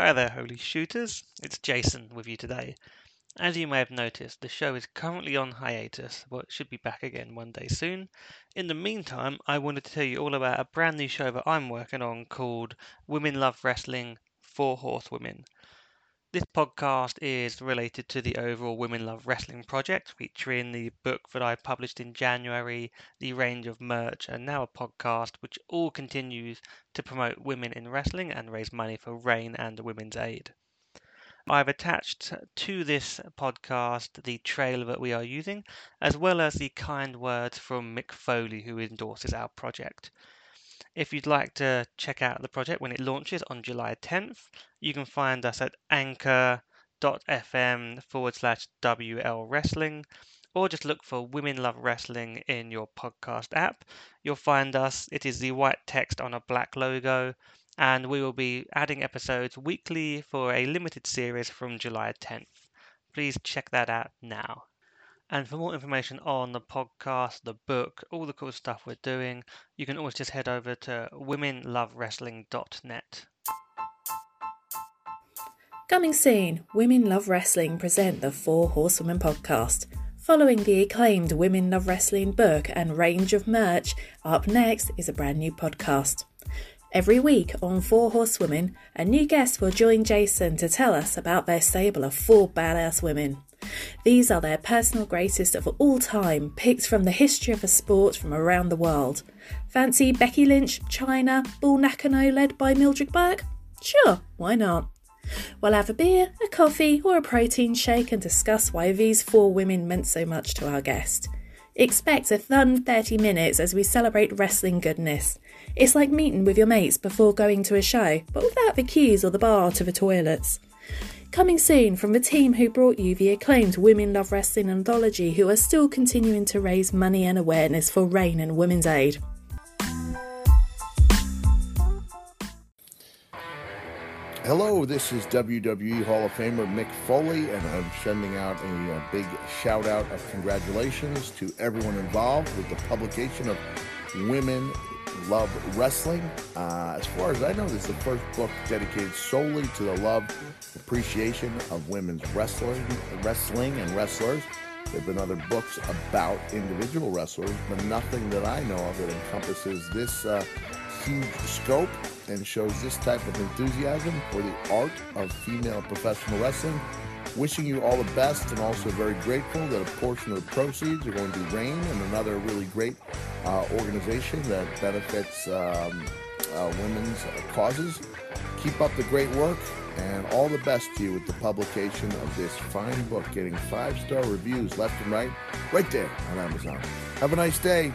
Hi there, holy shooters. It's Jason with you today. As you may have noticed, the show is currently on hiatus, but should be back again one day soon. In the meantime, I wanted to tell you all about a brand new show that I'm working on called Women Love Wrestling Four Horsewomen. This podcast is related to the overall Women Love Wrestling project, featuring the book that I published in January, the range of merch, and now a podcast which all continues to promote women in wrestling and raise money for RAINN and Women's Aid. I've attached to this podcast the trailer that we are using, as well as the kind words from Mick Foley, who endorses our project. If you'd like to check out the project when it launches on July 10th, you can find us at anchor.fm forward slash WL Wrestling, or just look for Women Love Wrestling in your podcast app. You'll find us, it is the white text on a black logo, and we will be adding episodes weekly for a limited series from July 10th. Please check that out now. And for more information on the podcast, the book, all the cool stuff we're doing, you can always just head over to womenlovewrestling.net. Coming soon, Women Love Wrestling present the Four Horsewomen podcast. Following the acclaimed Women Love Wrestling book and range of merch, up next is a brand new podcast. Every week on Four Horsewomen, a new guest will join Jason to tell us about their stable of four badass women. These are their personal greatest of all time, picked from the history of the sport from around the world. Fancy Becky Lynch, Chyna, Bull Nakano led by Mildred Burke? Sure, why not? We'll have a beer, a coffee, or a protein shake and discuss why these four women meant so much to our guest. Expect a fun 30 minutes as we celebrate wrestling goodness. It's like meeting with your mates before going to a show, but without the queues or the bar to the toilets. Coming soon from the team who brought you the acclaimed Women Love Wrestling anthology, who are still continuing to raise money and awareness for RAINN and Women's Aid. Hello, this is WWE Hall of Famer Mick Foley, and I'm sending out a, a, big shout out of congratulations to everyone involved with the publication of Women Love Wrestling. Uh, as far as I know, this is the first book dedicated solely to the love, appreciation of women's wrestling, wrestling and wrestlers. There have been other books about individual wrestlers, but nothing that I know of that encompasses this uh, huge scope and shows this type of enthusiasm for the art of female professional wrestling. Wishing you all the best and also very grateful that a portion of the proceeds are going to RAINN and another really great uh, organization that benefits um, uh, women's causes. Keep up the great work and all the best to you with the publication of this fine book, getting five star reviews left and right, right there on Amazon. Have a nice day.